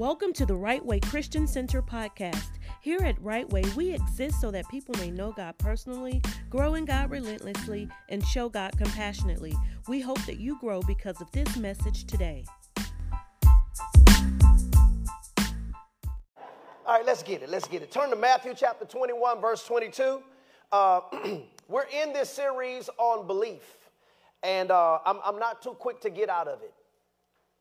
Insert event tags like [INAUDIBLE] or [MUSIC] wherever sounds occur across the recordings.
Welcome to the Right Way Christian Center podcast. Here at Right Way, we exist so that people may know God personally, grow in God relentlessly, and show God compassionately. We hope that you grow because of this message today. All right, let's get it. Let's get it. Turn to Matthew chapter 21, verse 22. Uh, [CLEARS THROAT] we're in this series on belief, and uh, I'm, I'm not too quick to get out of it.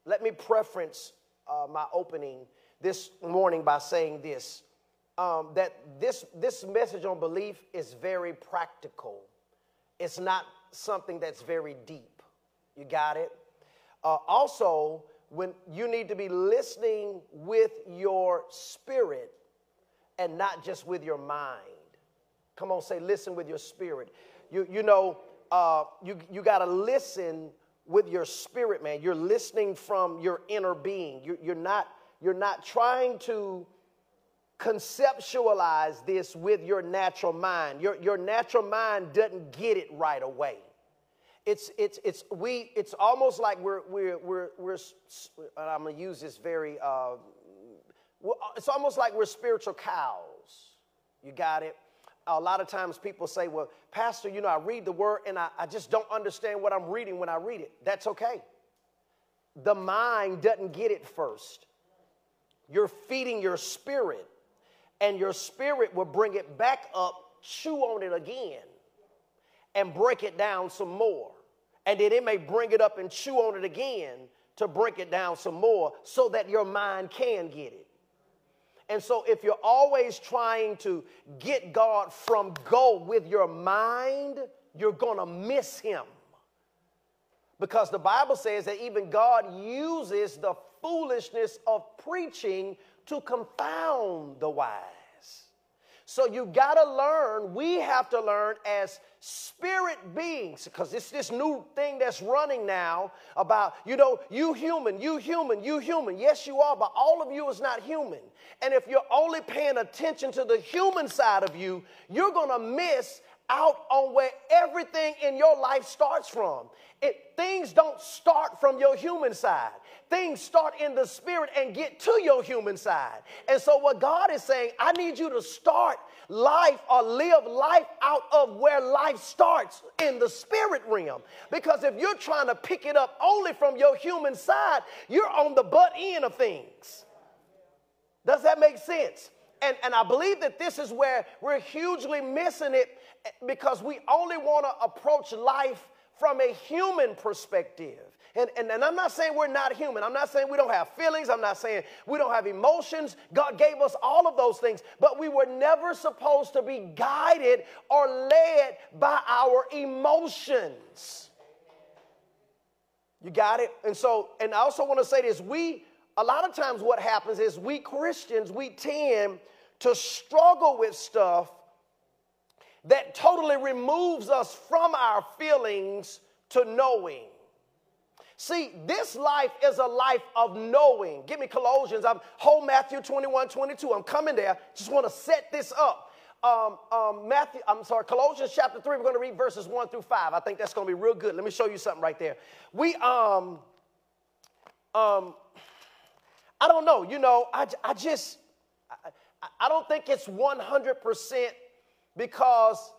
Let me preference uh, my opening this morning by saying this um, that this, this message on belief is very practical, it's not something that's very deep. You got it? Uh, also, when you need to be listening with your spirit and not just with your mind. Come on, say, listen with your spirit. You, you know, uh, you, you got to listen with your spirit, man. You're listening from your inner being. You're, you're, not, you're not trying to conceptualize this with your natural mind. Your, your natural mind doesn't get it right away. It's, it's, it's, we, it's almost like we're, we're, we're, we're I'm going to use this very, uh, it's almost like we're spiritual cows. You got it? A lot of times people say, Well, Pastor, you know, I read the word and I, I just don't understand what I'm reading when I read it. That's okay. The mind doesn't get it first. You're feeding your spirit, and your spirit will bring it back up, chew on it again, and break it down some more. And then it may bring it up and chew on it again to break it down some more so that your mind can get it. And so, if you're always trying to get God from go with your mind, you're going to miss Him. Because the Bible says that even God uses the foolishness of preaching to confound the wise. So you got to learn, we have to learn as spirit beings, because it's this new thing that's running now about, you know, you human, you human, you human. Yes, you are, but all of you is not human. And if you're only paying attention to the human side of you, you're going to miss out on where everything in your life starts from. It, things don't start from your human side. Things start in the spirit and get to your human side. And so, what God is saying, I need you to start life or live life out of where life starts in the spirit realm. Because if you're trying to pick it up only from your human side, you're on the butt end of things. Does that make sense? And, and I believe that this is where we're hugely missing it because we only want to approach life from a human perspective. And, and, and, I'm not saying we're not human. I'm not saying we don't have feelings. I'm not saying we don't have emotions. God gave us all of those things. But we were never supposed to be guided or led by our emotions. You got it? And so, and I also want to say this we, a lot of times what happens is we Christians, we tend to struggle with stuff that totally removes us from our feelings to knowing. See, this life is a life of knowing. Give me Colossians. I'm whole Matthew 21, 22. I'm coming there. Just want to set this up. Um, um, Matthew, I'm sorry, Colossians chapter 3, we're going to read verses 1 through 5. I think that's going to be real good. Let me show you something right there. We, um, um, I don't know, you know, I, I just, I, I don't think it's 100% because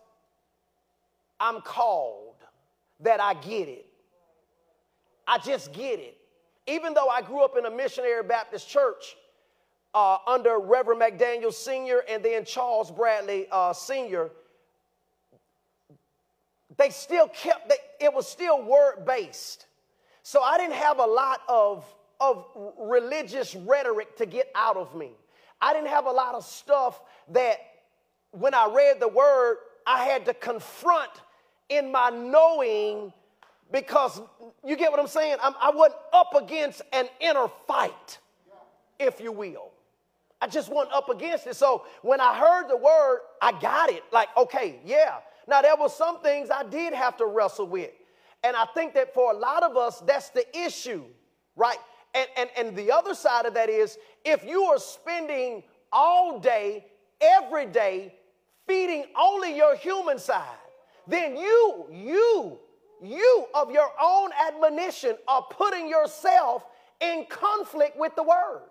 I'm called that I get it. I just get it. Even though I grew up in a missionary Baptist church uh, under Reverend McDaniel Sr. and then Charles Bradley uh, Sr., they still kept, they, it was still word based. So I didn't have a lot of, of religious rhetoric to get out of me. I didn't have a lot of stuff that when I read the word, I had to confront in my knowing because you get what I'm saying? I'm, I wasn't up against an inner fight, if you will. I just wasn't up against it. So when I heard the word, I got it. Like, okay, yeah. Now, there were some things I did have to wrestle with. And I think that for a lot of us, that's the issue, right? And, and, and the other side of that is if you are spending all day, every day, feeding only your human side, then you, you, you of your own admonition are putting yourself in conflict with the word.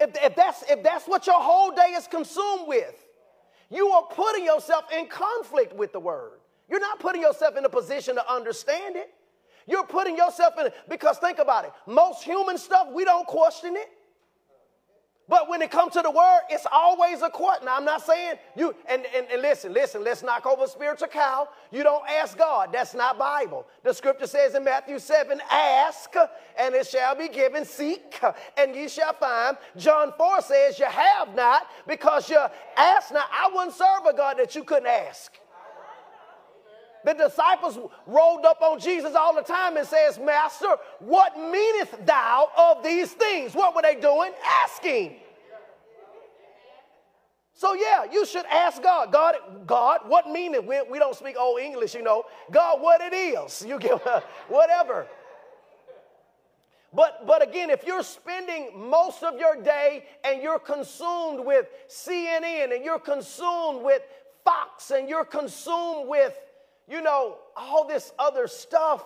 if, if, that's, if that's what your whole day is consumed with, you are putting yourself in conflict with the word. You're not putting yourself in a position to understand it. You're putting yourself in it because think about it. Most human stuff, we don't question it. But when it comes to the word, it's always a question. Now, I'm not saying you, and, and, and, listen, listen, let's knock over spiritual cow. You don't ask God. That's not Bible. The scripture says in Matthew 7, ask and it shall be given, seek and ye shall find. John 4 says you have not because you ask not. I wouldn't serve a God that you couldn't ask. The disciples rolled up on Jesus all the time and says, Master, what meanest thou of these things? What were they doing? Asking. So yeah, you should ask God. God, God, what meaning? We, we don't speak old English, you know. God, what it is. [LAUGHS] You get whatever. But, but again, if you're spending most of your day and you're consumed with CNN and you're consumed with Fox and you're consumed with you know, all this other stuff,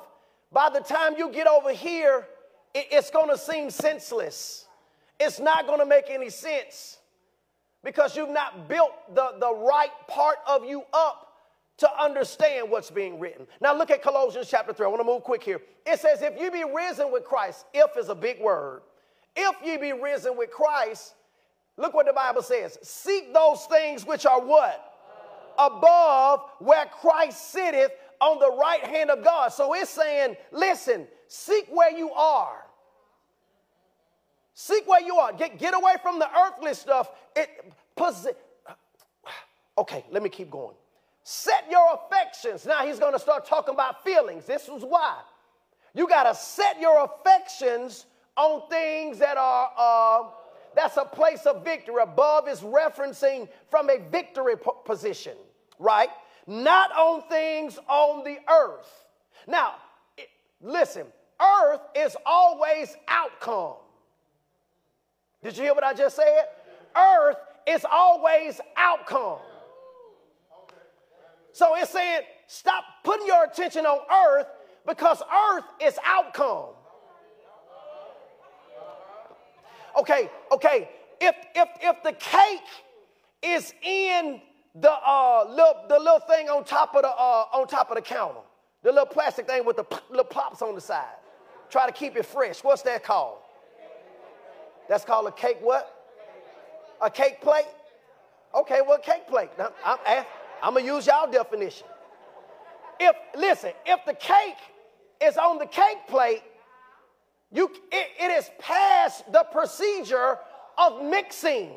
by the time you get over here, it, it's going to seem senseless. It's not going to make any sense because you've not built the, the right part of you up to understand what's being written. Now look at Colossians chapter 3. I want to move quick here. It says, If you be risen with Christ, if is a big word. If ye be risen with Christ, look what the Bible says. Seek those things which are what? Above where Christ sitteth on the right hand of God. So it's saying, listen, seek where you are. Seek where you are. Get, get away from the earthly stuff. It, posi- okay, let me keep going. Set your affections. Now he's going to start talking about feelings. This is why. You got to set your affections on things that are uh, that's a place of victory. Above is referencing from a victory position, right? Not on things on the earth. Now, listen, earth is always outcome. Did you hear what I just said? Earth is always outcome. So it's saying stop putting your attention on earth because earth is outcome. Okay, okay. If if if the cake is in the uh little the little thing on top of the uh on top of the counter, the little plastic thing with the little pops on the side, try to keep it fresh. What's that called? That's called a cake. What? A cake plate. Okay, well, cake plate. Now, I'm, I'm gonna use y'all definition. If listen, if the cake is on the cake plate you, it, it is past the procedure of mixing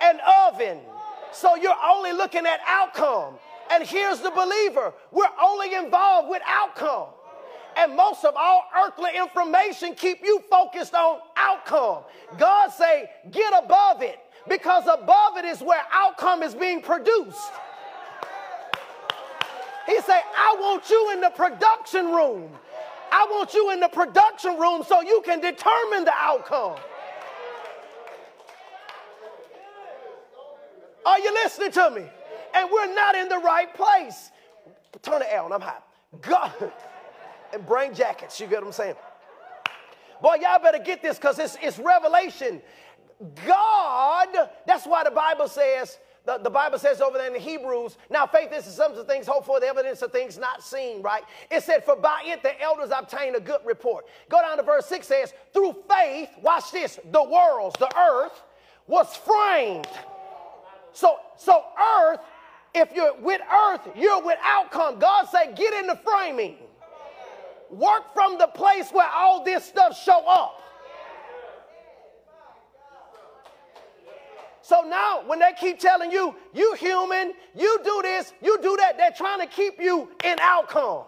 and oven. So you're only looking at outcome. And here's the believer we're only involved with outcome. And most of all earthly information keep you focused on outcome. God say, get above it because above it is where outcome is being produced. He say, I want you in the production room. I want you in the production room so you can determine the outcome. Are you listening to me? And we're not in the right place. Turn L and I'm hot. God, [LAUGHS] and bring jackets. You get what I'm saying? Boy, y'all better get this because it's, it's revelation. God, that's why the Bible says, the, the Bible says over there in the Hebrews, now faith is the substance of things hoped for, the evidence of things not seen, right? It said, for by it the elders obtained a good report. Go down to verse 6 says, through faith, watch this, the worlds, the earth was framed. So, so earth, if you're with earth, you're with outcome. God said, get in the framing. Work from the place where all this stuff show up. So now, when they keep telling you, you human, you do this, you do that, they're trying to keep you in outcome.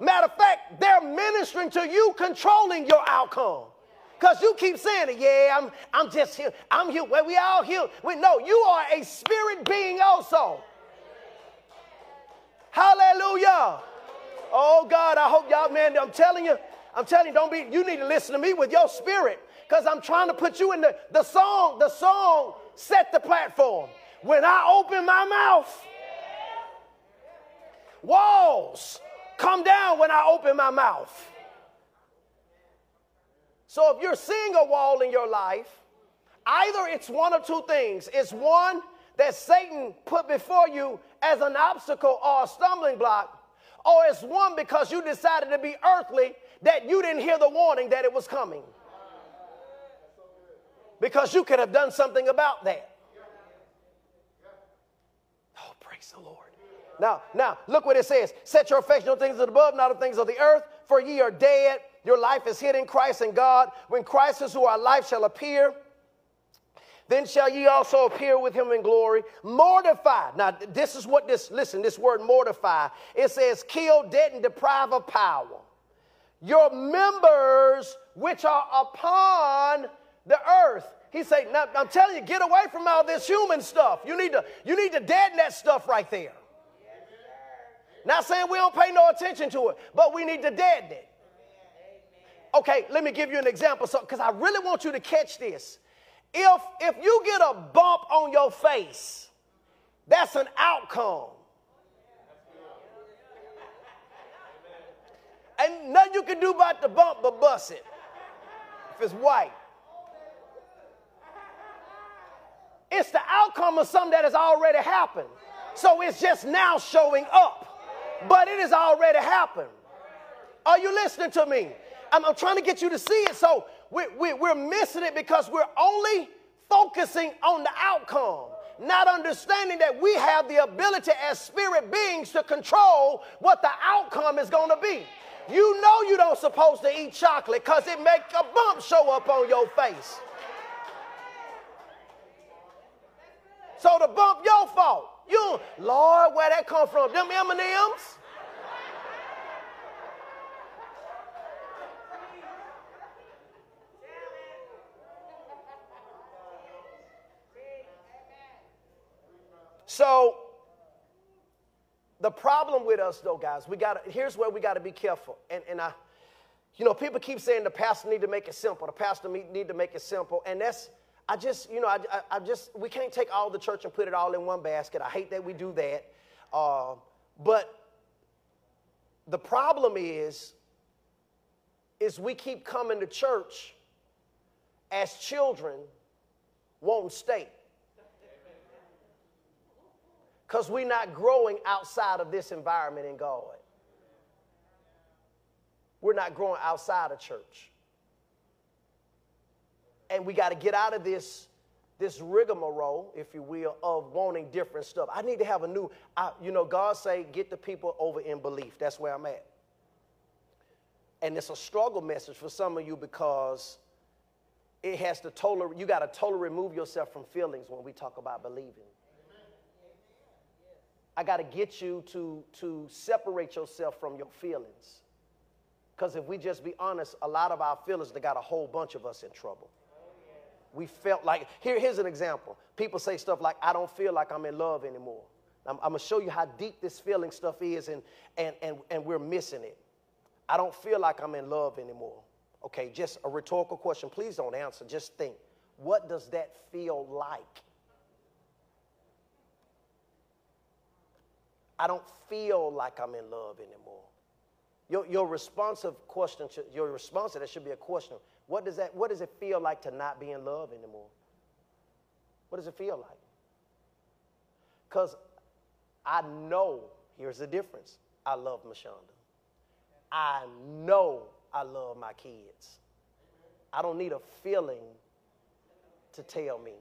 Matter of fact, they're ministering to you, controlling your outcome. Because you keep saying it, yeah, I'm, I'm just here. I'm here. Well, we all here. We, no, you are a spirit being also. Hallelujah. Oh God, I hope y'all, man, I'm telling you, I'm telling you, don't be, you need to listen to me with your spirit because I'm trying to put you in the, the song. The song set the platform. When I open my mouth, walls come down when I open my mouth. So if you're seeing a wall in your life, Either it's one of two things. It's one that Satan put before you as an obstacle or a stumbling block, or it's one because you decided to be earthly that you didn't hear the warning that it was coming. Because you could have done something about that. Oh, praise the Lord. Now, now, look what it says. Set your affection on things above, not on things of the earth, for ye are dead. Your life is hid in Christ and God. When Christ is who our life shall appear, then shall ye also appear with him in glory. Mortify. Now, this is what this, listen, this word mortify, it says kill, dead, and deprive of power. Your members which are upon the earth. He said, now, I'm telling you, get away from all this human stuff. You need to, you need to deaden that stuff right there. Not saying we don't pay no attention to it, but we need to deaden it. Okay, let me give you an example because I really want you to catch this. If, if you get a bump on your face, that's an outcome. And nothing you can do about the bump but bust it if it's white. It's the outcome of something that has already happened. So it's just now showing up, but it has already happened. Are you listening to me? I'm, I'm trying to get you to see it. So we're, we're, we're missing it because we're only focusing on the outcome, not understanding that we have the ability as spirit beings to control what the outcome is going to be. You know you don't supposed to eat chocolate because it make a bump show up on your face. So the bump your fault. You, Lord, where that come from? Them M&Ms? So the problem with us though, guys, we got here's where we got to be careful. And and I, you know, people keep saying the pastor need to make it simple. The pastor need to make it simple, and that's I just, you know, I, I, I, just, we can't take all the church and put it all in one basket. I hate that we do that. Uh, but the problem is, is we keep coming to church as children won't stay. Because we're not growing outside of this environment in God. We're not growing outside of church and we got to get out of this this rigmarole, if you will, of wanting different stuff. I need to have a new, I, you know, God say, get the people over in belief. That's where I'm at. And it's a struggle message for some of you because it has to totally, you got to totally remove yourself from feelings when we talk about believing. I got to get you to, to separate yourself from your feelings. Because if we just be honest, a lot of our feelings, they got a whole bunch of us in trouble we felt like, here, here's an example. People say stuff like, I don't feel like I'm in love anymore. I'm, I'm going to show you how deep this feeling stuff is, and, and, and, and we're missing it. I don't feel like I'm in love anymore. Okay, just a rhetorical question. Please don't answer. Just think. What does that feel like? I don't feel like I'm in love anymore. Your, your responsive question, your response to that should be a question. What does, that, what does it feel like to not be in love anymore? What does it feel like? Because I know, here's the difference I love Mashonda. I know I love my kids. I don't need a feeling to tell me.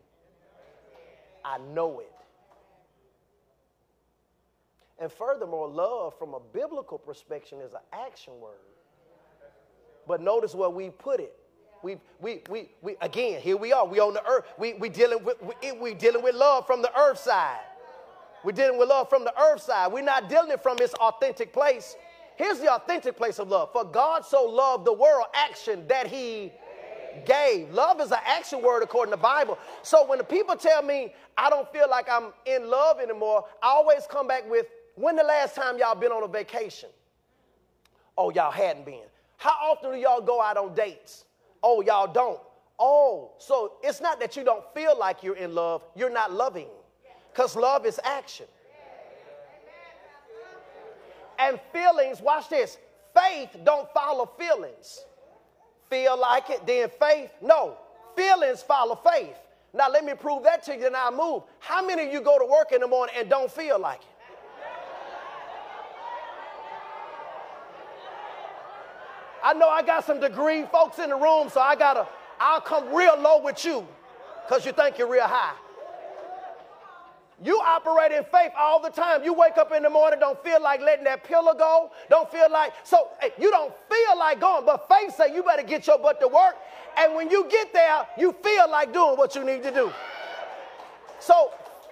I know it. And furthermore, love from a biblical perspective is an action word. But notice where we put it we, we, we, we, again, here we are. We on the earth. We, we dealing with, we, we dealing with love from the earth side. We're dealing with love from the earth side. We're not dealing it from its authentic place. Here's the authentic place of love. For God so loved the world, action that he gave. Love is an action word according to the Bible. So when the people tell me I don't feel like I'm in love anymore, I always come back with, when the last time y'all been on a vacation? Oh, y'all hadn't been. How often do y'all go out on dates? Oh, y'all don't. Oh, so it's not that you don't feel like you're in love, you're not loving. Because love is action. And feelings, watch this. Faith don't follow feelings. Feel like it, then faith. No, feelings follow faith. Now let me prove that to you, then I'll move. How many of you go to work in the morning and don't feel like it? I know I got some degree folks in the room, so I gotta, I'll come real low with you because you think you're real high. You operate in faith all the time. You wake up in the morning, don't feel like letting that pillow go, don't feel like, so hey, you don't feel like going, but faith say you better get your butt to work. And when you get there, you feel like doing what you need to do. So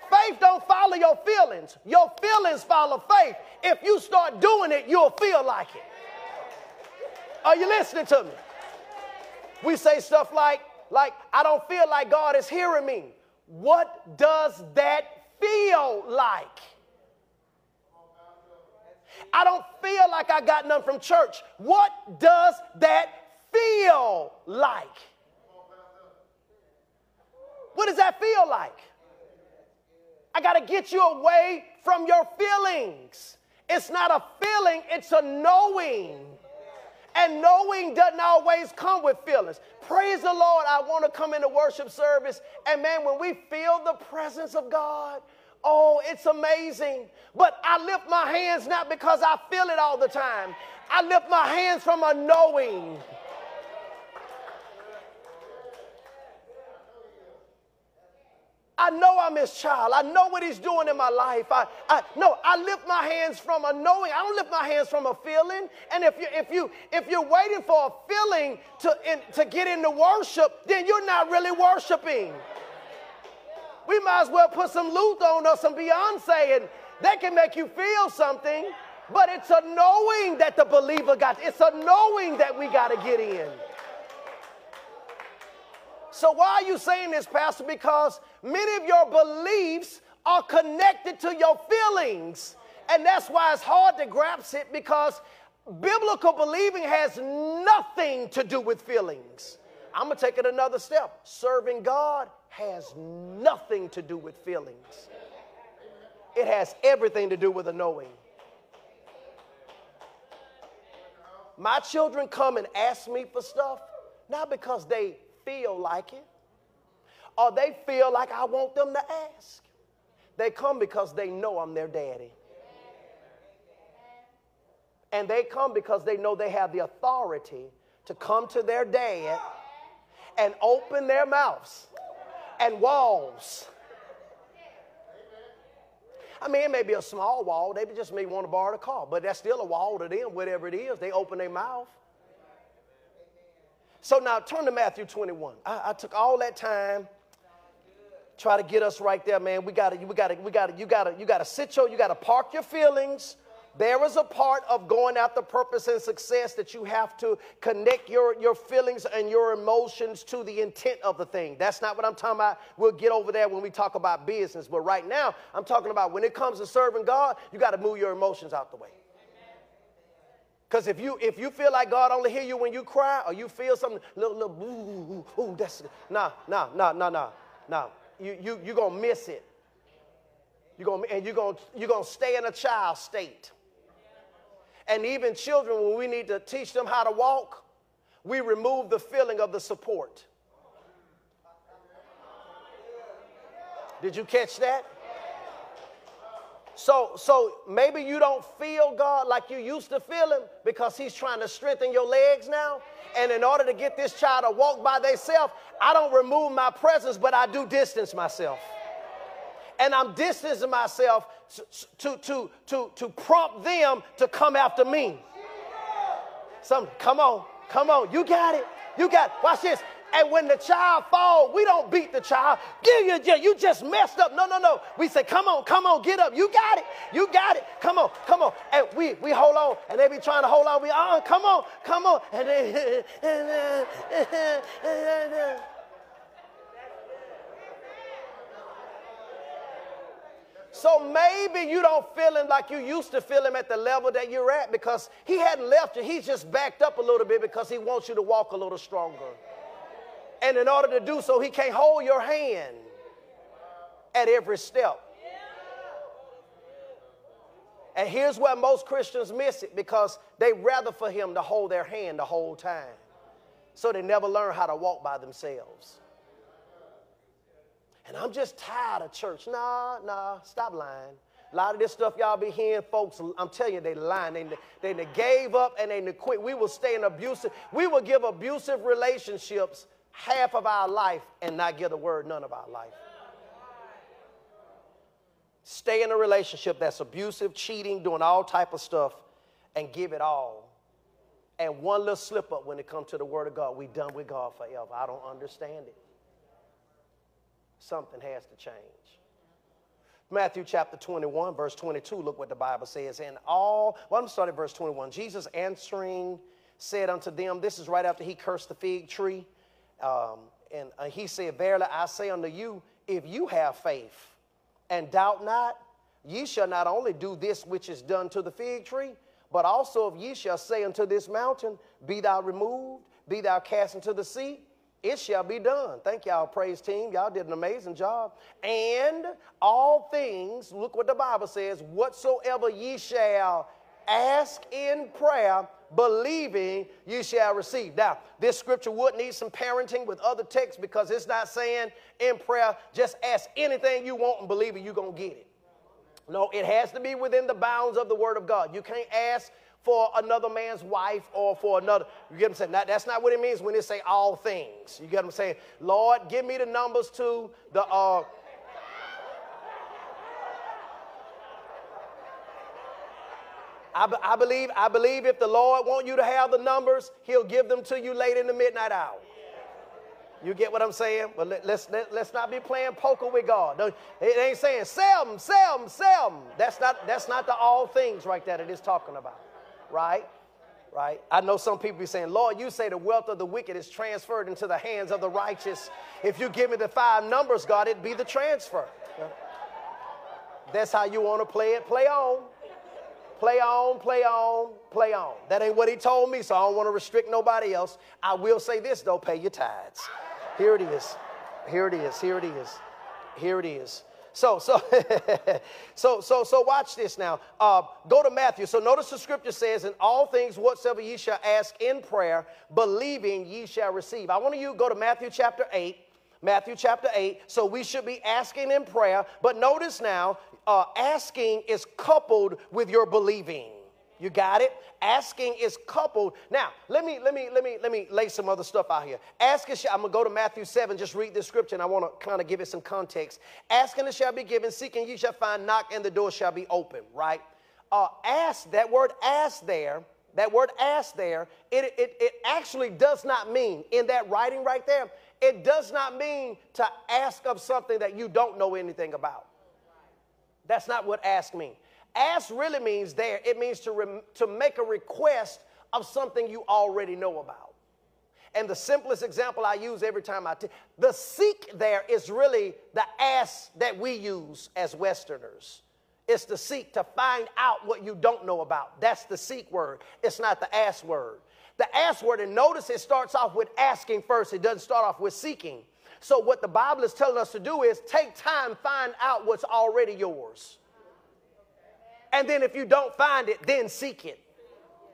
faith don't follow your feelings. Your feelings follow faith. If you start doing it, you'll feel like it. Are you listening to me? We say stuff like, like, I don't feel like God is hearing me. What does that feel like? I don't feel like I got none from church. What does that feel like? What does that feel like? I got to get you away from your feelings. It's not a feeling, it's a knowing. And knowing doesn't always come with feelings. Praise the Lord. I want to come into worship service. And man, when we feel the presence of God, oh, it's amazing. But I lift my hands not because I feel it all the time, I lift my hands from a knowing. I know I'm his child. I know what he's doing in my life. I, I no, I lift my hands from a knowing. I don't lift my hands from a feeling. And if you if you if you're waiting for a feeling to in, to get into worship, then you're not really worshiping. We might as well put some Luther on or some Beyonce, and that can make you feel something. But it's a knowing that the believer got. It's a knowing that we got to get in. So why are you saying this, Pastor? Because many of your beliefs are connected to your feelings. And that's why it's hard to grasp it because biblical believing has nothing to do with feelings. I'm going to take it another step. Serving God has nothing to do with feelings, it has everything to do with a knowing. My children come and ask me for stuff, not because they feel like it or they feel like I want them to ask. They come because they know I'm their daddy. And they come because they know they have the authority to come to their dad and open their mouths and walls. I mean, it may be a small wall. They just may want to borrow the car, but that's still a wall to them, whatever it is. They open their mouth. So now turn to Matthew 21. I, I took all that time try to get us right there, man. We gotta, we gotta, we gotta, you gotta, you gotta sit your, you gotta park your feelings. There is a part of going after purpose and success that you have to connect your, your feelings and your emotions to the intent of the thing. That's not what I'm talking about. We'll get over there when we talk about business. But right now, I'm talking about when it comes to serving God, you got to move your emotions out the way. Because if you if you feel like God only hear you when you cry or you feel something little little ooh, ooh, ooh that's nah nah nah nah nah nah you you you're gonna miss it. You're gonna and you're gonna you're gonna stay in a child state. And even children, when we need to teach them how to walk, we remove the feeling of the support. Did you catch that? So, so maybe you don't feel God like you used to feel Him because He's trying to strengthen your legs now. And in order to get this child to walk by themselves, I don't remove my presence, but I do distance myself. And I'm distancing myself to, to, to, to prompt them to come after me. Some, come on, come on, you got it. You got, watch this. And when the child falls, we don't beat the child. Give you, you just messed up. No, no, no. We say, come on, come on, get up. You got it. You got it. Come on, come on. And we, we hold on. And they be trying to hold on. We, oh, come on, come on. And they, [LAUGHS] So maybe you don't feel him like you used to feel him at the level that you're at because he hadn't left you. He's just backed up a little bit because he wants you to walk a little stronger. And in order to do so, he can't hold your hand at every step. And here's where most Christians miss it because they rather for him to hold their hand the whole time. So they never learn how to walk by themselves. And I'm just tired of church. Nah, nah, stop lying. A lot of this stuff y'all be hearing, folks, I'm telling you, they lying. They, they, they gave up and they quit. We will stay in abusive, we will give abusive relationships half of our life and not get a word none of our life. Stay in a relationship that's abusive, cheating, doing all type of stuff, and give it all. And one little slip up when it comes to the word of God, we done with God forever. I don't understand it. Something has to change. Matthew chapter 21, verse 22, look what the Bible says. And all, well, I'm starting at verse 21. Jesus answering said unto them, this is right after he cursed the fig tree. Um, and uh, he said, Verily I say unto you, if you have faith and doubt not, ye shall not only do this which is done to the fig tree, but also if ye shall say unto this mountain, Be thou removed, be thou cast into the sea, it shall be done. Thank y'all, praise team. Y'all did an amazing job. And all things, look what the Bible says, whatsoever ye shall ask in prayer, believing you shall receive. Now, this scripture would need some parenting with other texts because it's not saying in prayer, just ask anything you want and believe it, you're going to get it. No, it has to be within the bounds of the Word of God. You can't ask for another man's wife or for another. You get what I'm saying? That, that's not what it means when it say all things. You get what I'm saying? Lord, give me the numbers to the. Uh, I, believe, I believe if the Lord want you to have the numbers, He'll give them to you late in the midnight hour. You get what I'm saying? But let, us let, let's not be playing poker with God. It ain't saying sell them, sell them, sell them. That's not that's not the all things right there it is talking about, right? Right? I know some people be saying, Lord, you say the wealth of the wicked is transferred into the hands of the righteous. If you give me the five numbers, God, it'd be the transfer. That's how you want to play it. Play on. Play on, play on, play on. That ain't what he told me, so I don't want to restrict nobody else. I will say this though pay your tithes. Here it is. Here it is. Here it is. Here it is. So, so, [LAUGHS] so, so, so watch this now. Uh, go to Matthew. So notice the scripture says, in all things whatsoever ye shall ask in prayer, believing ye shall receive. I want you to go to Matthew chapter 8. Matthew chapter 8. So we should be asking in prayer. But notice now, uh, asking is coupled with your believing. You got it? Asking is coupled. Now, let me let me let me let me lay some other stuff out here. Asking, I'm gonna go to Matthew 7, just read this scripture, and I want to kind of give it some context. Asking it shall be given, seeking you shall find, knock, and the door shall be open, right? Uh, ask, that word ask there, that word ask there, it, it, it actually does not mean, in that writing right there, it does not mean to ask of something that you don't know anything about. That's not what ask means. Ask really means there, it means to, re- to make a request of something you already know about. And the simplest example I use every time I t- the seek there is really the ask that we use as Westerners. It's the seek to find out what you don't know about. That's the seek word. It's not the ask word. The ask word, and notice it starts off with asking first. It doesn't start off with seeking. So what the Bible is telling us to do is take time, find out what's already yours. And then if you don't find it, then seek it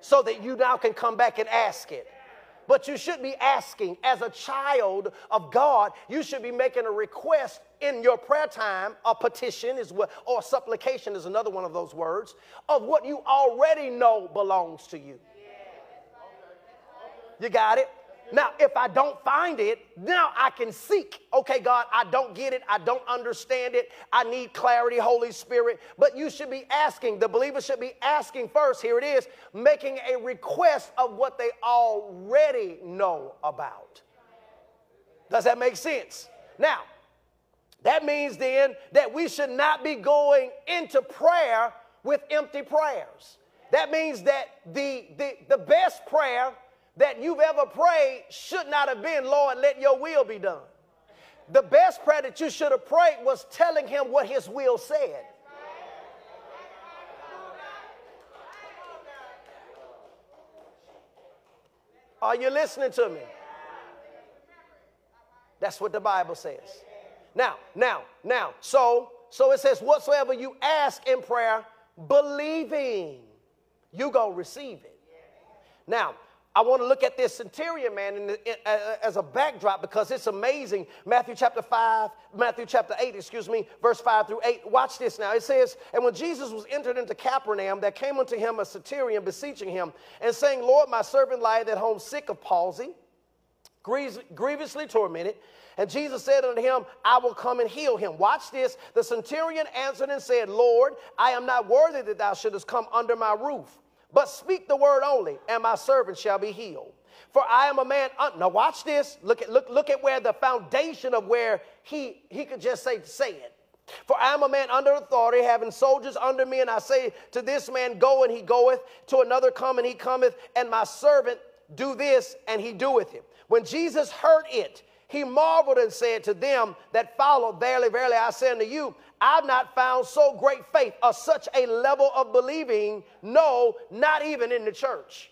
so that you now can come back and ask it. But you should be asking as a child of God, you should be making a request in your prayer time, a petition is what, or supplication is another one of those words, of what you already know belongs to you. You got it? Now, if I don't find it, now I can seek. Okay, God, I don't get it. I don't understand it. I need clarity, Holy Spirit. But you should be asking, the believer should be asking first. Here it is, making a request of what they already know about. Does that make sense? Now, that means then that we should not be going into prayer with empty prayers. That means that the, the, the best prayer that you've ever prayed should not have been, Lord, let your will be done. The best prayer that you should have prayed was telling him what his will said. Are you listening to me? That's what the Bible says. Now, now, now, so so it says, whatsoever you ask in prayer, believing, you gonna receive it. Now, I want to look at this centurion man in the, in, as a backdrop because it's amazing. Matthew chapter 5, Matthew chapter 8, excuse me, verse 5 through 8. Watch this now. It says, And when Jesus was entered into Capernaum, there came unto him a centurion beseeching him and saying, Lord, my servant lieth at home sick of palsy, grievously tormented. And Jesus said unto him, I will come and heal him. Watch this. The centurion answered and said, Lord, I am not worthy that thou shouldest come under my roof but speak the word only, and my servant shall be healed. For I am a man. Un- now watch this. Look at look look at where the foundation of where he he could just say say it. For I am a man under authority, having soldiers under me, and I say to this man, Go, and he goeth, to another, Come, and he cometh, and my servant, Do this, and he doeth it. When Jesus heard it, he marveled and said to them that followed, Verily, verily, I say unto you, I've not found so great faith or such a level of believing, no, not even in the church.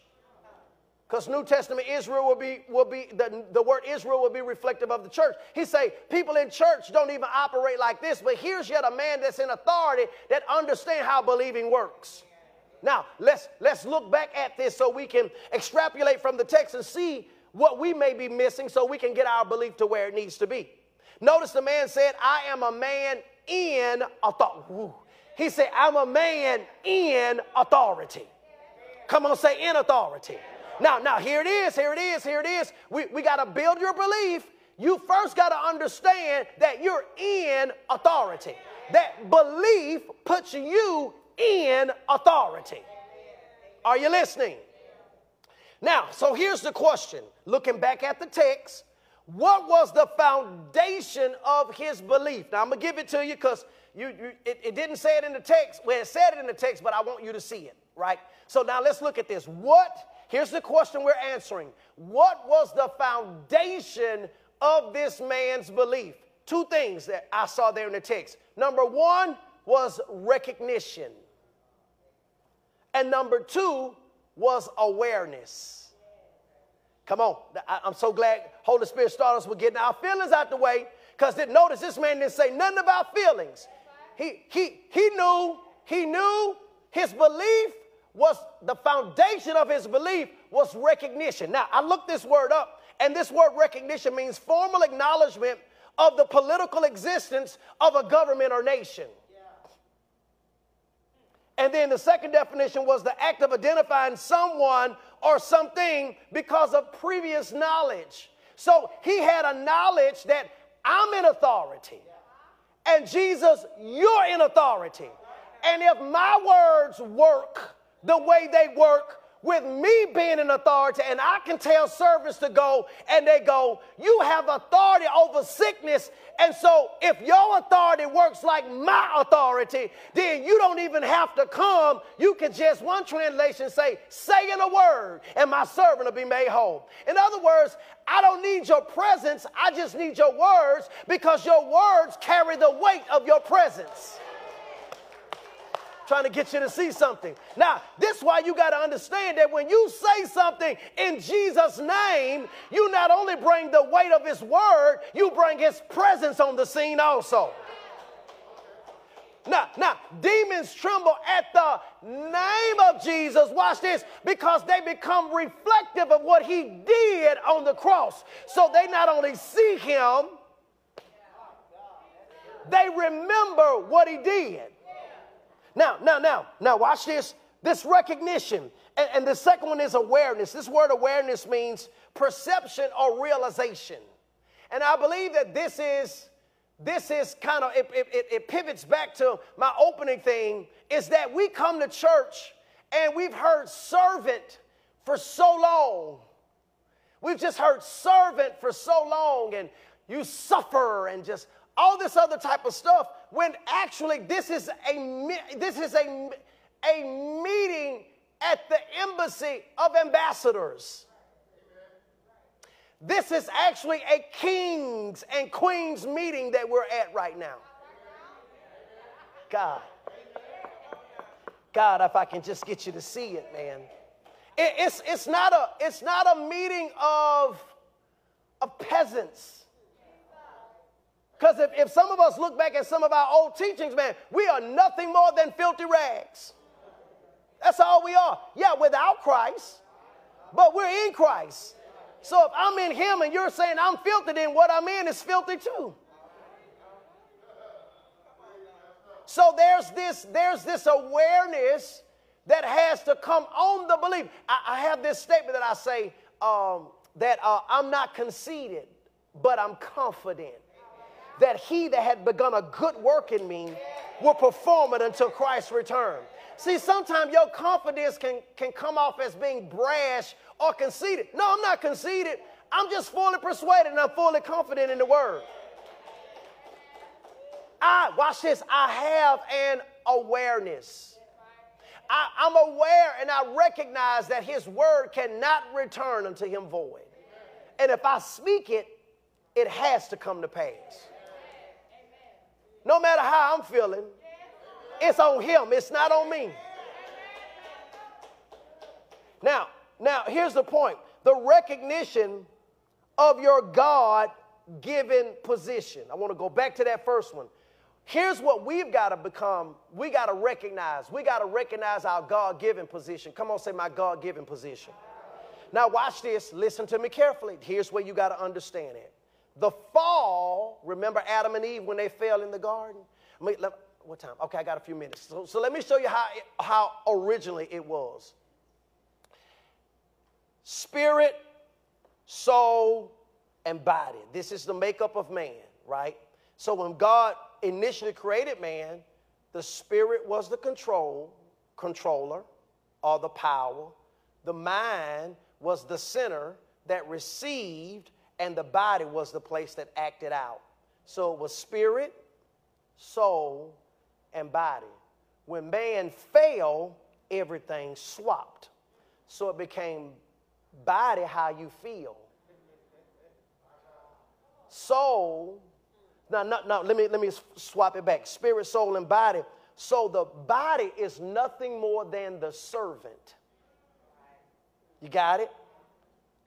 Because New Testament Israel will be, will be the, the word Israel will be reflective of the church. He say people in church don't even operate like this, but here's yet a man that's in authority that understand how believing works. Now, let's, let's look back at this so we can extrapolate from the text and see what we may be missing so we can get our belief to where it needs to be. Notice the man said, I am a man in authority. He said, I'm a man in authority. Come on, say in authority. Now, now here it is, here it is, here it is. We, we got to build your belief. You first got to understand that you're in authority. That belief puts you in authority. Are you listening? Now, so here's the question looking back at the text, what was the foundation of his belief? Now, I'm going to give it to you because you, you it, it, didn't say it in the text. Well, it said it in the text, but I want you to see it, right? So now let's look at this. What, here's the question we're answering What was the foundation of this man's belief? Two things that I saw there in the text. Number one was recognition, and number two was awareness. Come on. I'm so glad Holy Spirit started us with getting our feelings out the way because notice this man didn't say nothing about feelings. He, he, he knew, he knew his belief was the foundation of his belief was recognition. Now, I looked this word up, and this word recognition means formal acknowledgement of the political existence of a government or nation. And then the second definition was the act of identifying someone or something because of previous knowledge. So he had a knowledge that I'm in authority. And Jesus, you're in authority. And if my words work the way they work, with me being in authority and I can tell servants to go and they go, you have authority over sickness. And so if your authority works like my authority, then you don't even have to come. You can just, one translation say, say in a word and my servant will be made whole. In other words, I don't need your presence. I just need your words because your words carry the weight of your presence trying to get you to see something. Now, this is why you got to understand that when you say something in Jesus' name, you not only bring the weight of his word, you bring his presence on the scene also. Now, now, demons tremble at the name of Jesus. Watch this, because they become reflective of what he did on the cross. So they not only see him, they remember what he did. Now, now, now, now, watch this. This recognition. And, and the second one is awareness. This word awareness means perception or realization. And I believe that this is this is kind of it, it, it, pivots back to my opening thing is that we come to church and we've heard servant for so long we've just heard servant for so long and you suffer and just all this other type of stuff when actually this is a this is a, a meeting at the embassy of ambassadors. This is actually a kings and queens meeting that we're at right now. God. God, if I can just get you to see it, man. It, it's, it's, not a, it's not a meeting of, of peasants. Because if, if some of us look back at some of our old teachings, man, we are nothing more than filthy rags. That's all we are. Yeah, without Christ, but we're in Christ. So if I'm in Him and you're saying I'm filthy, then what I'm in is filthy too. So there's this, there's this awareness that has to come on the belief. I, I have this statement that I say um, that uh, I'm not conceited, but I'm confident that he that had begun a good work in me will perform it until Christ's return. See, sometimes your confidence can, can come off as being brash or conceited. No, I'm not conceited. I'm just fully persuaded and I'm fully confident in the word. I, watch this, I have an awareness. I, I'm aware and I recognize that his word cannot return unto him void. And if I speak it, it has to come to pass. No matter how I'm feeling, it's on him, it's not on me. Now, now here's the point. The recognition of your God given position. I want to go back to that first one. Here's what we've got to become. We got to recognize. We got to recognize our God given position. Come on, say my God given position. Now, watch this. Listen to me carefully. Here's where you got to understand it. The fall, remember Adam and Eve when they fell in the garden? what time? Okay, I got a few minutes. So, so let me show you how, how originally it was spirit, soul, and body. This is the makeup of man, right? So when God initially created man, the spirit was the control, controller, or the power. The mind was the center that received, and the body was the place that acted out. So it was spirit, soul, and body. When man fell, everything swapped. So it became body how you feel. Soul now, no, no, let me let me swap it back. Spirit, soul, and body. So the body is nothing more than the servant. You got it?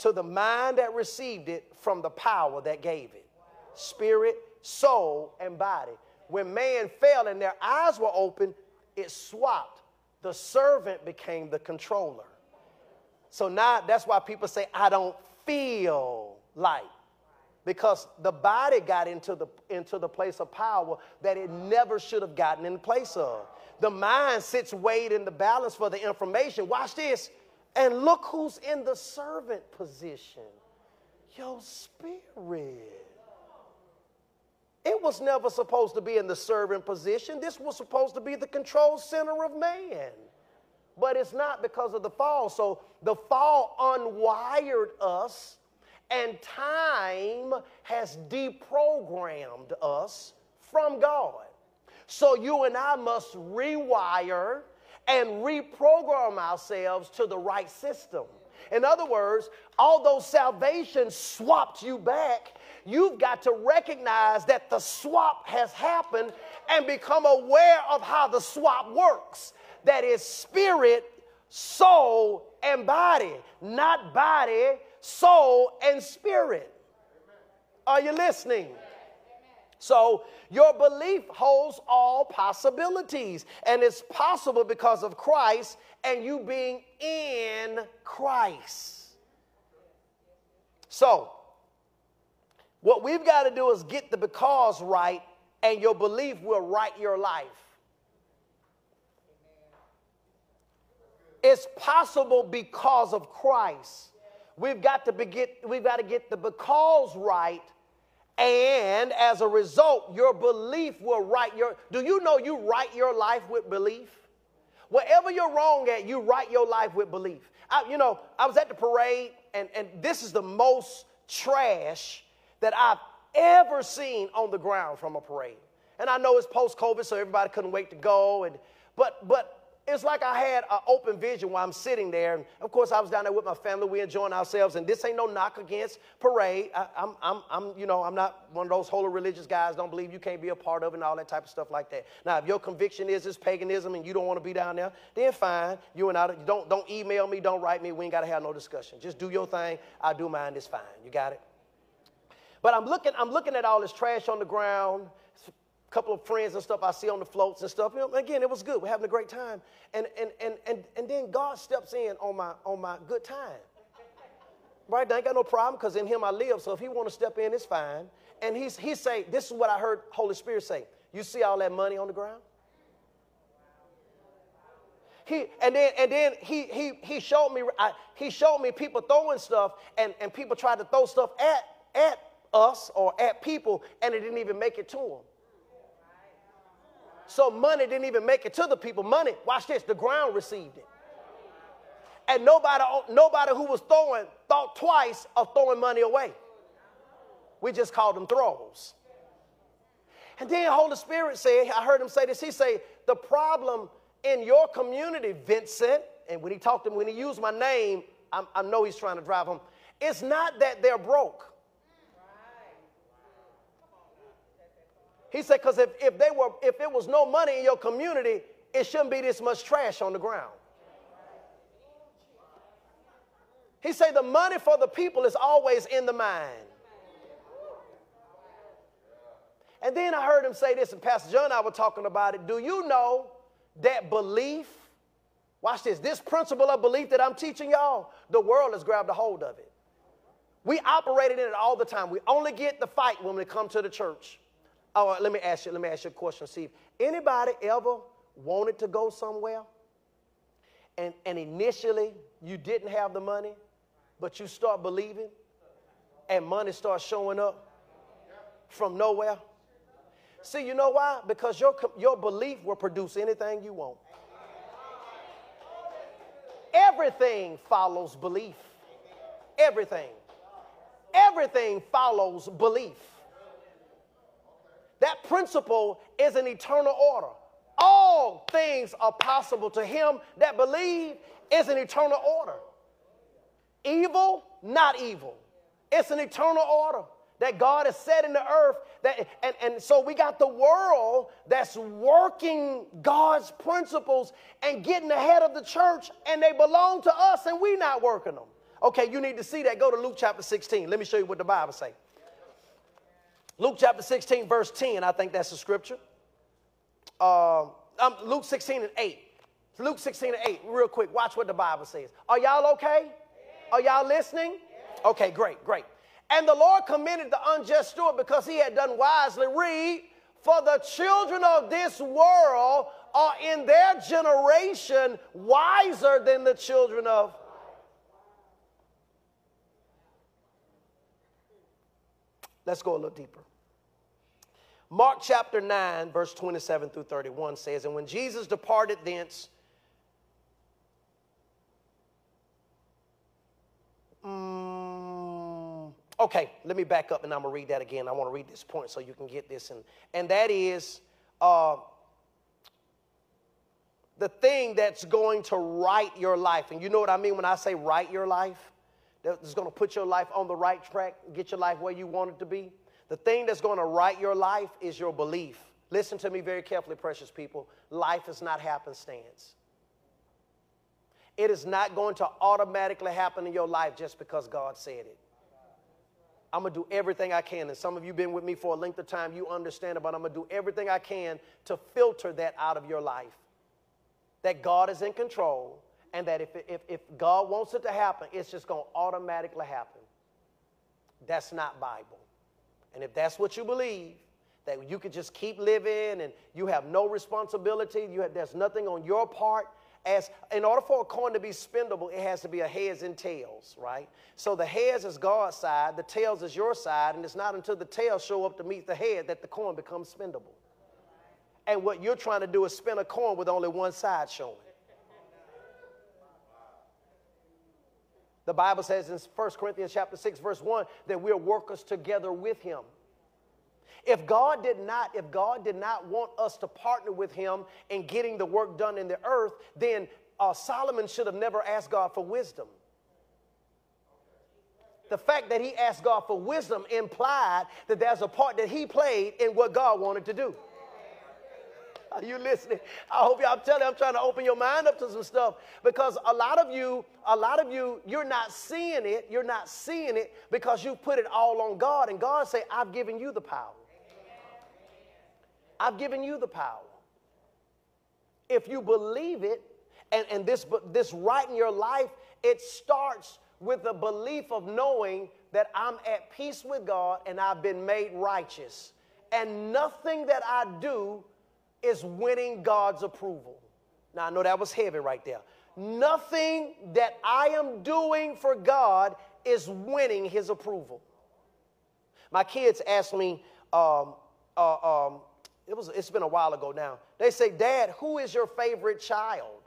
To the mind that received it from the power that gave it. Spirit, soul, and body. When man fell and their eyes were open, it swapped. The servant became the controller. So now that's why people say, I don't feel like because the body got into the, into the place of power that it never should have gotten in place of. The mind sits weighed in the balance for the information. Watch this. And look who's in the servant position your spirit. It was never supposed to be in the servant position. This was supposed to be the control center of man. But it's not because of the fall. So the fall unwired us and time has deprogrammed us from God. So you and I must rewire and reprogram ourselves to the right system. In other words, although salvation swapped you back, you've got to recognize that the swap has happened and become aware of how the swap works. That is spirit, soul, and body, not body soul, and spirit. Are you listening? So, your belief holds all possibilities, and it's possible because of Christ and you being in Christ. So, what we've got to do is get the because right, and your belief will right your life. It's possible because of Christ. We've got to we've got to get the because right. And as a result, your belief will write your. Do you know you write your life with belief? Wherever you're wrong at, you write your life with belief. I, you know, I was at the parade, and, and this is the most trash that I've ever seen on the ground from a parade. And I know it's post COVID, so everybody couldn't wait to go. And but but it's like I had an open vision while I'm sitting there. And of course, I was down there with my family. We enjoying ourselves. And this ain't no knock against parade. I, am I'm, I'm, you know, I'm not one of those holy religious guys. Don't believe you can't be a part of it and all that type of stuff like that. Now, if your conviction is it's paganism and you don't want to be down there, then fine. You and I don't don't email me, don't write me. We ain't got to have no discussion. Just do your thing. I do mine. It's fine. You got it. But I'm looking, I'm looking at all this trash on the ground couple of friends and stuff I see on the floats and stuff. You know, again, it was good. We're having a great time. And, and, and, and, and then God steps in on my, on my good time. Right? They ain't got no problem because in him I live. So if he want to step in, it's fine. And he's he say, this is what I heard Holy Spirit say. You see all that money on the ground? He, and then and then he he he showed me I, he showed me people throwing stuff and, and people tried to throw stuff at at us or at people and it didn't even make it to them. So money didn't even make it to the people. Money, watch this, the ground received it. And nobody, nobody who was throwing thought twice of throwing money away. We just called them throws. And then Holy Spirit said, I heard him say this. He said, the problem in your community, Vincent, and when he talked to me, when he used my name, I, I know he's trying to drive him. It's not that they're broke. He said, because if, if they were, if it was no money in your community, it shouldn't be this much trash on the ground. He said the money for the people is always in the mind. And then I heard him say this, and Pastor John and I were talking about it. Do you know that belief, watch this, this principle of belief that I'm teaching y'all, the world has grabbed a hold of it. We operated in it all the time. We only get the fight when we come to the church. Oh, uh, let me ask you, let me ask you a question, Steve. Anybody ever wanted to go somewhere and, and initially you didn't have the money, but you start believing and money starts showing up from nowhere? See, you know why? Because your, your belief will produce anything you want. Everything follows belief. Everything. Everything follows belief. That principle is an eternal order. All things are possible to him that believe is an eternal order. Evil, not evil. It's an eternal order that God has set in the earth. That, and, and so we got the world that's working God's principles and getting ahead of the church, and they belong to us, and we not working them. Okay, you need to see that. Go to Luke chapter 16. Let me show you what the Bible says. Luke chapter 16, verse 10, I think that's the scripture. Uh, um, Luke 16 and 8. Luke 16 and 8, real quick, watch what the Bible says. Are y'all okay? Are y'all listening? Okay, great, great. And the Lord commended the unjust steward because he had done wisely. Read, for the children of this world are in their generation wiser than the children of. Let's go a little deeper. Mark chapter 9, verse 27 through 31 says, And when Jesus departed thence, um, okay, let me back up and I'm going to read that again. I want to read this point so you can get this. And, and that is uh, the thing that's going to right your life. And you know what I mean when I say right your life? That's going to put your life on the right track, get your life where you want it to be. The thing that's going to write your life is your belief. Listen to me very carefully, precious people. Life is not happenstance. It is not going to automatically happen in your life just because God said it. I'm going to do everything I can. And some of you have been with me for a length of time. You understand it, but I'm going to do everything I can to filter that out of your life. That God is in control, and that if, if, if God wants it to happen, it's just going to automatically happen. That's not Bible. And if that's what you believe, that you could just keep living and you have no responsibility, you have, there's nothing on your part. As in order for a coin to be spendable, it has to be a heads and tails, right? So the heads is God's side, the tails is your side, and it's not until the tails show up to meet the head that the coin becomes spendable. And what you're trying to do is spin a coin with only one side showing. The Bible says in 1 Corinthians chapter 6 verse 1 that we're workers together with him. If God did not if God did not want us to partner with him in getting the work done in the earth, then uh, Solomon should have never asked God for wisdom. The fact that he asked God for wisdom implied that there's a part that he played in what God wanted to do. Are you listening? I hope y'all tell you I'm trying to open your mind up to some stuff because a lot of you, a lot of you, you're not seeing it. You're not seeing it because you put it all on God, and God say, "I've given you the power. I've given you the power." If you believe it, and, and this this right in your life, it starts with the belief of knowing that I'm at peace with God and I've been made righteous. And nothing that I do is winning God's approval. Now, I know that was heavy right there. Nothing that I am doing for God is winning his approval. My kids asked me, um, uh, um, it was, it's been a while ago now. They say, Dad, who is your favorite child?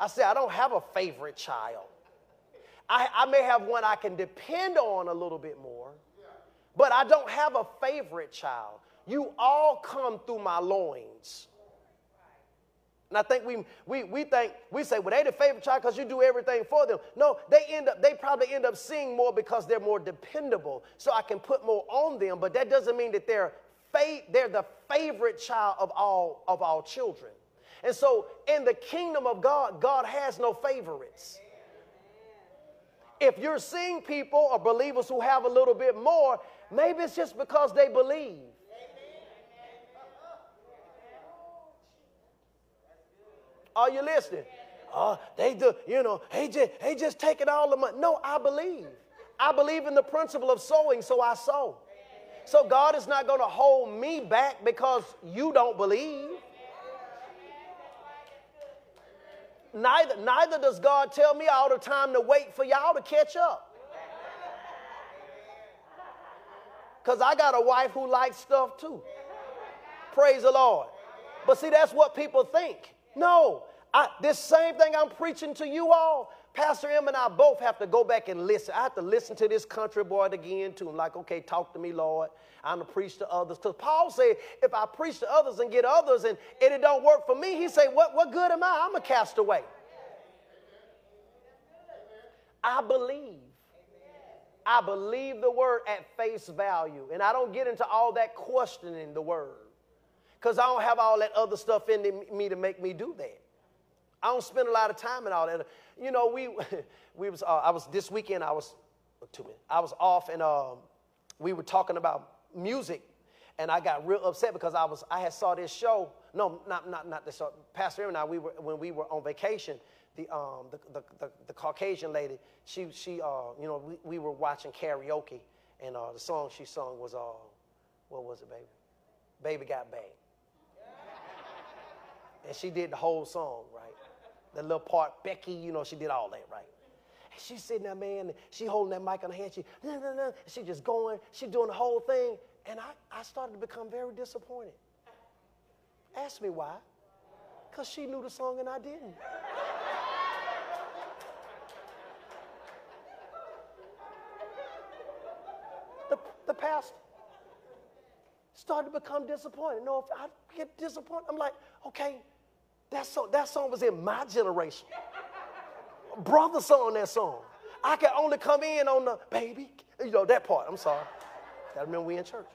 I said, I don't have a favorite child. I, I may have one I can depend on a little bit more, but I don't have a favorite child. You all come through my loins. And I think we, we, we think, we say, well, they the favorite child because you do everything for them. No, they end up, they probably end up seeing more because they're more dependable. So I can put more on them, but that doesn't mean that they're, they're the favorite child of all, of all children. And so in the kingdom of God, God has no favorites. If you're seeing people or believers who have a little bit more, maybe it's just because they believe. Are you listening? Oh, they do, you know, he just, he just taking all the money. No, I believe. I believe in the principle of sowing, so I sow. So God is not going to hold me back because you don't believe. Neither, neither does God tell me all the time to wait for y'all to catch up. Because I got a wife who likes stuff too. Praise the Lord. But see, that's what people think. No, I, this same thing I'm preaching to you all, Pastor M and I both have to go back and listen. I have to listen to this country boy again too. I'm like, okay, talk to me, Lord. I'm to preach to others. Because Paul said, if I preach to others and get others and, and it don't work for me, he said, what, what good am I? I'm a castaway. I believe. I believe the word at face value. And I don't get into all that questioning the word. Because I don't have all that other stuff in me to make me do that. I don't spend a lot of time in all that. You know, we, [LAUGHS] we was, uh, I was, this weekend I was, two minutes, I was off and um, we were talking about music and I got real upset because I was, I had saw this show, no, not, not, not this show, Pastor and I, we were, when we were on vacation, the, um, the, the, the, the Caucasian lady, she, she uh, you know, we, we were watching karaoke and uh, the song she sung was, uh, what was it, baby? Baby Got Back. and she did the whole song, right? The little part, Becky, you know, she did all that, right? And she's sitting there, man, she holding that mic on her hand, she, nah, nah, nah, she just going, she doing the whole thing. And I, I started to become very disappointed. Ask me why. Because she knew the song and I didn't. the, the pastor started to become disappointed. No, if I get disappointed, I'm like, okay, that song, that song was in my generation. Brother sung that song. I could only come in on the baby, you know, that part. I'm sorry. I remember we in church.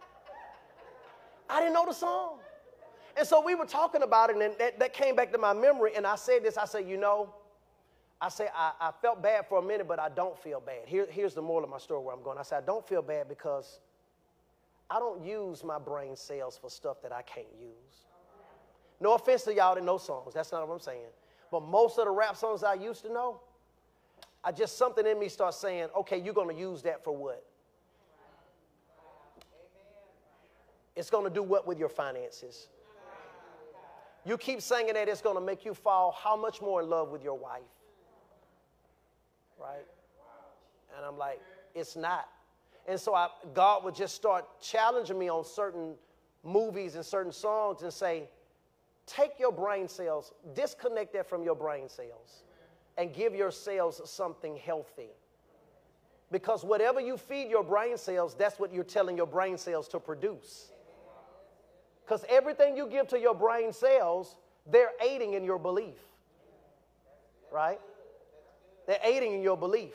I didn't know the song. And so we were talking about it, and that, that came back to my memory. And I said this I said, you know, I said, I, I felt bad for a minute, but I don't feel bad. Here, here's the moral of my story where I'm going. I said, I don't feel bad because I don't use my brain cells for stuff that I can't use. No offense to y'all that know songs. That's not what I'm saying. But most of the rap songs I used to know, I just something in me starts saying, okay, you're to use that for what? It's to do what with your finances? You keep singing that it's to make you fall how much more in love with your wife? Right? And I'm like, it's not. And so I, God would just start challenging me on certain movies and certain songs and say, take your brain cells, disconnect that from your brain cells, and give your cells something healthy. Because whatever you feed your brain cells, that's what you're telling your brain cells to produce. Because everything you give to your brain cells, they're aiding in your belief. Right? They're aiding in your belief.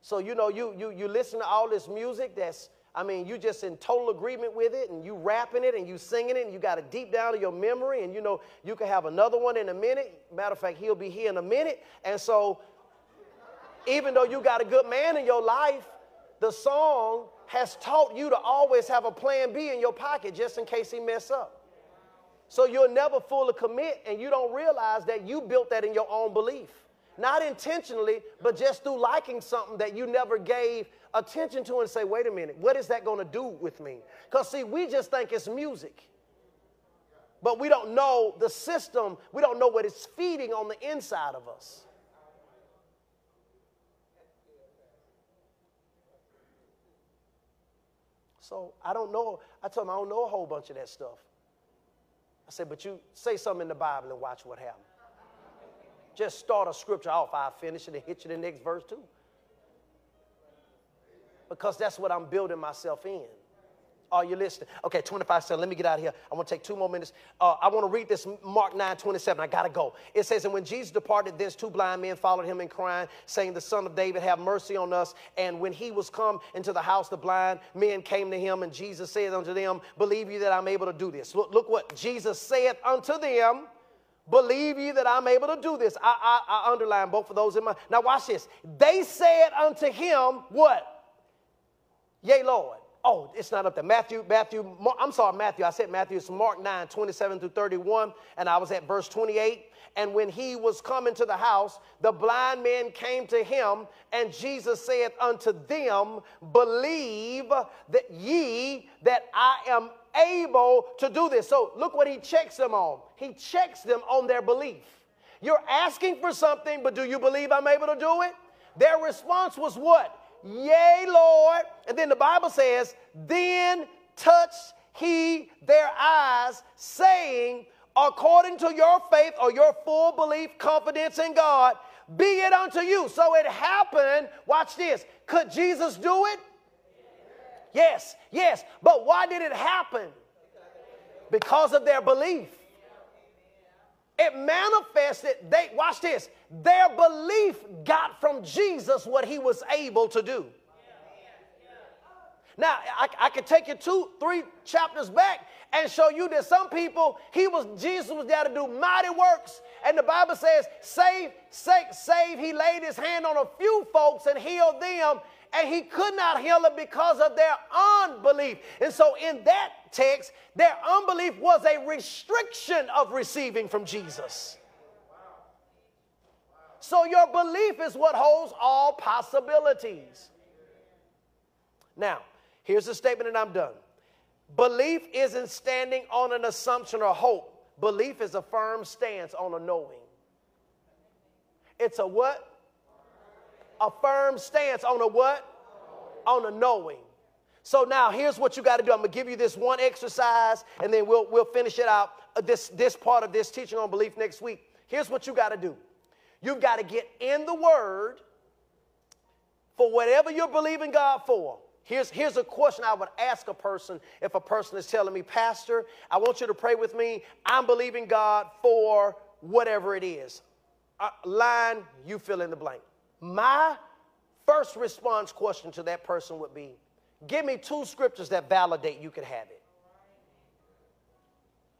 So, you know, you, you, you listen to all this music that's I mean, you just in total agreement with it and you rapping it and you singing it and you got it deep down in your memory and you know you can have another one in a minute. Matter of fact, he'll be here in a minute. And so even though you got a good man in your life, the song has taught you to always have a plan B in your pocket just in case he mess up. So you'll never fully commit and you don't realize that you built that in your own belief. Not intentionally, but just through liking something that you never gave attention to and say, wait a minute, what is that going to do with me? Because, see, we just think it's music. But we don't know the system, we don't know what it's feeding on the inside of us. So I don't know. I told him I don't know a whole bunch of that stuff. I said, but you say something in the Bible and watch what happens. Just start a scripture off. I'll finish it and hit you the next verse too. Because that's what I'm building myself in. Are you listening? Okay, 25 seconds. Let me get out of here. I want to take two more minutes. Uh, I want to read this Mark 9 27. I got to go. It says, And when Jesus departed, thence two blind men followed him and crying, saying, The son of David, have mercy on us. And when he was come into the house, the blind men came to him, and Jesus said unto them, Believe you that I'm able to do this? Look, look what Jesus saith unto them. Believe ye that I'm able to do this? I, I, I underline both of those in my. Now, watch this. They said unto him, What? Yea, Lord. Oh, it's not up there. Matthew, Matthew, I'm sorry, Matthew. I said Matthew. It's Mark 9, 27 through 31. And I was at verse 28. And when he was coming to the house, the blind men came to him, and Jesus said unto them, Believe that ye that I am able to do this. So look what he checks them on. He checks them on their belief. You're asking for something, but do you believe I'm able to do it? Their response was what? Yea, Lord. And then the Bible says, Then touched he their eyes, saying, According to your faith or your full belief, confidence in God, be it unto you. So it happened. Watch this. Could Jesus do it? Yes, yes. But why did it happen? Because of their belief. It manifested, they watch this, their belief got from Jesus what he was able to do. Now, I, I could take you two, three chapters back and show you that some people, he was, Jesus was there to do mighty works. And the Bible says, save, save, save. He laid his hand on a few folks and healed them and he could not heal them because of their unbelief. And so, in that text, their unbelief was a restriction of receiving from Jesus. So, your belief is what holds all possibilities. Now, here's the statement, and I'm done. Belief isn't standing on an assumption or hope. Belief is a firm stance on a knowing. It's a what? A firm stance on a what? On a knowing. So now here's what you got to do. I'm going to give you this one exercise and then we'll, we'll finish it out, uh, this, this part of this teaching on belief next week. Here's what you got to do. You've got to get in the Word for whatever you're believing God for. Here's, here's a question I would ask a person if a person is telling me, Pastor, I want you to pray with me. I'm believing God for whatever it is. Uh, line, you fill in the blank. My first response question to that person would be give me two scriptures that validate you could have it.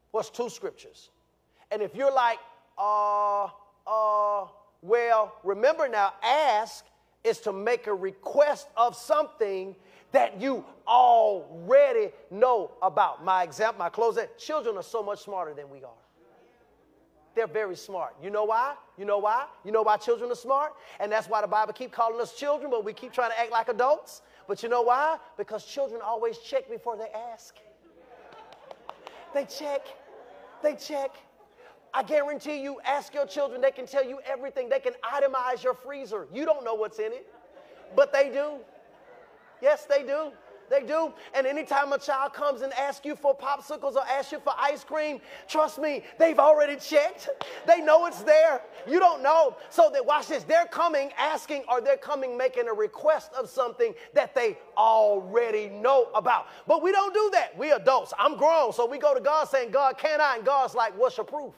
What's two scriptures? And if you're like, uh, uh, well, remember now, ask is to make a request of something that you already know about. My example, my closing, children are so much smarter than we are. They're very smart. You know why? You know why? You know why children are smart? And that's why the Bible keep calling us children, but we keep trying to act like adults. But you know why? Because children always check before they ask. They check. They check. I guarantee you, ask your children, they can tell you everything. They can itemize your freezer. You don't know what's in it, but they do. Yes, they do. They do. And anytime a child comes and asks you for popsicles or asks you for ice cream, trust me, they've already checked. They know it's there. You don't know. So that watch this. They're coming asking or they're coming making a request of something that they already know about. But we don't do that. We adults. I'm grown. So we go to God saying, God, can I? And God's like, what's your proof?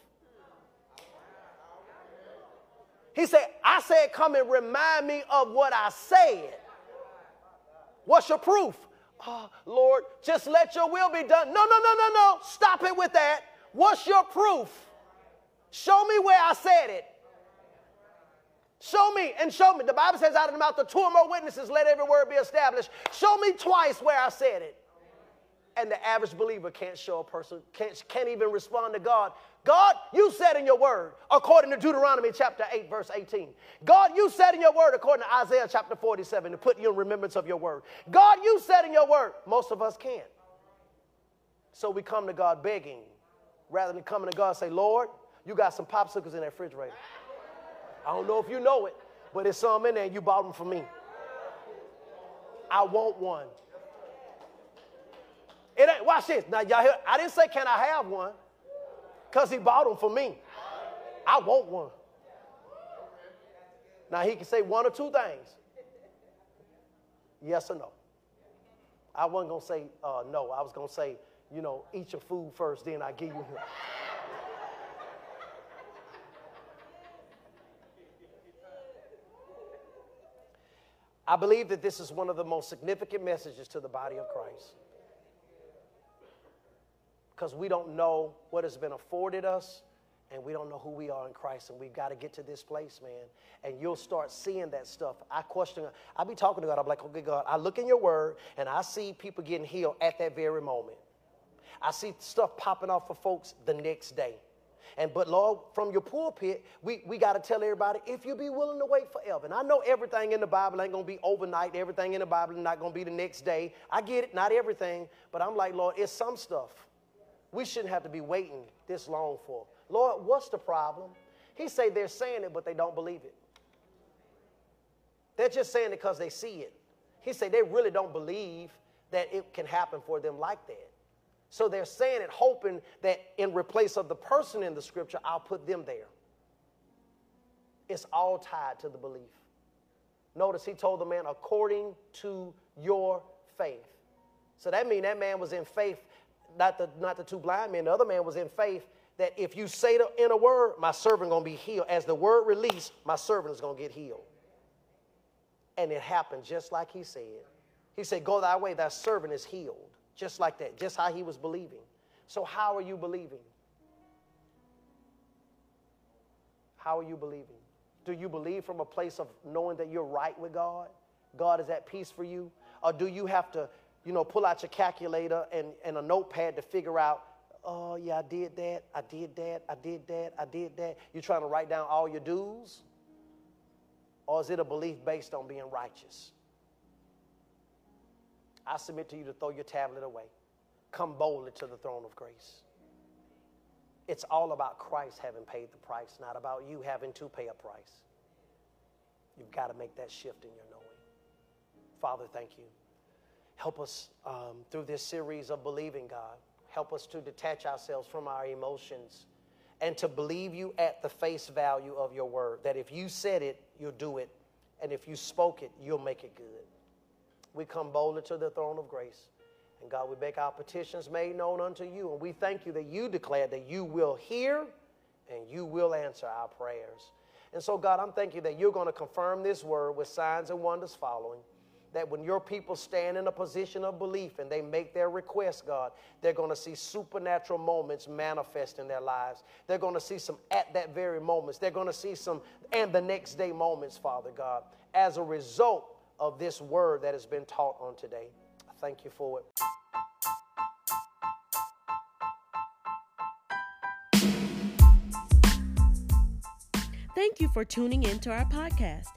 He said, I said, come and remind me of what I said. What's your proof? Oh, Lord, just let your will be done. No, no, no, no, no. Stop it with that. What's your proof? Show me where I said it. Show me and show me. The Bible says, out of the mouth of two or more witnesses, let every word be established. Show me twice where I said it. And the average believer can't show a person, can't, can't even respond to God. God, you said in your word, according to Deuteronomy chapter 8, verse 18. God, you said in your word, according to Isaiah chapter 47, to put you in remembrance of your word. God, you said in your word. Most of us can't. So we come to God begging rather than coming to God say, Lord, you got some popsicles in that refrigerator. I don't know if you know it, but there's some in there and you bought them for me. I want one. It ain't, watch this. Now, y'all hear, I didn't say, can I have one? Because he bought them for me. I want one. Now, he can say one or two things yes or no. I wasn't going to say uh, no. I was going to say, you know, eat your food first, then I give you. I believe that this is one of the most significant messages to the body of Christ. Because we don't know what has been afforded us and we don't know who we are in Christ, and we've got to get to this place, man. And you'll start seeing that stuff. I question, I be talking to God. I'm like, okay, God, I look in your word and I see people getting healed at that very moment. I see stuff popping off for folks the next day. And but Lord, from your pulpit, we, we got to tell everybody if you be willing to wait forever. And I know everything in the Bible ain't gonna be overnight, everything in the Bible not gonna be the next day. I get it, not everything, but I'm like, Lord, it's some stuff we shouldn't have to be waiting this long for. Lord, what's the problem? He say they're saying it, but they don't believe it. They're just saying it because they see it. He say they really don't believe that it can happen for them like that. So they're saying it, hoping that in replace of the person in the scripture, I'll put them there. It's all tied to the belief. Notice he told the man, according to your faith. So that means that man was in faith, not the, not the two blind men. The other man was in faith that if you say the inner word, my servant going to be healed. As the word released, my servant is going to get healed. And it happened just like he said. He said, Go thy way, thy servant is healed. Just like that, just how he was believing. So, how are you believing? How are you believing? Do you believe from a place of knowing that you're right with God? God is at peace for you? Or do you have to, you know, pull out your calculator and, and a notepad to figure out, oh, yeah, I did that, I did that, I did that, I did that? You're trying to write down all your dues? Or is it a belief based on being righteous? I submit to you to throw your tablet away. Come boldly to the throne of grace. It's all about Christ having paid the price, not about you having to pay a price. You've got to make that shift in your knowing. Father, thank you. Help us um, through this series of believing, God. Help us to detach ourselves from our emotions and to believe you at the face value of your word. That if you said it, you'll do it. And if you spoke it, you'll make it good we come boldly to the throne of grace. And God, we make our petitions made known unto you. And we thank you that you declared that you will hear and you will answer our prayers. And so, God, I'm thanking you that you're going to confirm this word with signs and wonders following. That when your people stand in a position of belief and they make their request, God, they're going to see supernatural moments manifest in their lives. They're going to see some at that very moments. They're going to see some and the next day moments, Father God, as a result of this word that has been taught on today. Thank you for it. Thank you for tuning in to our podcast.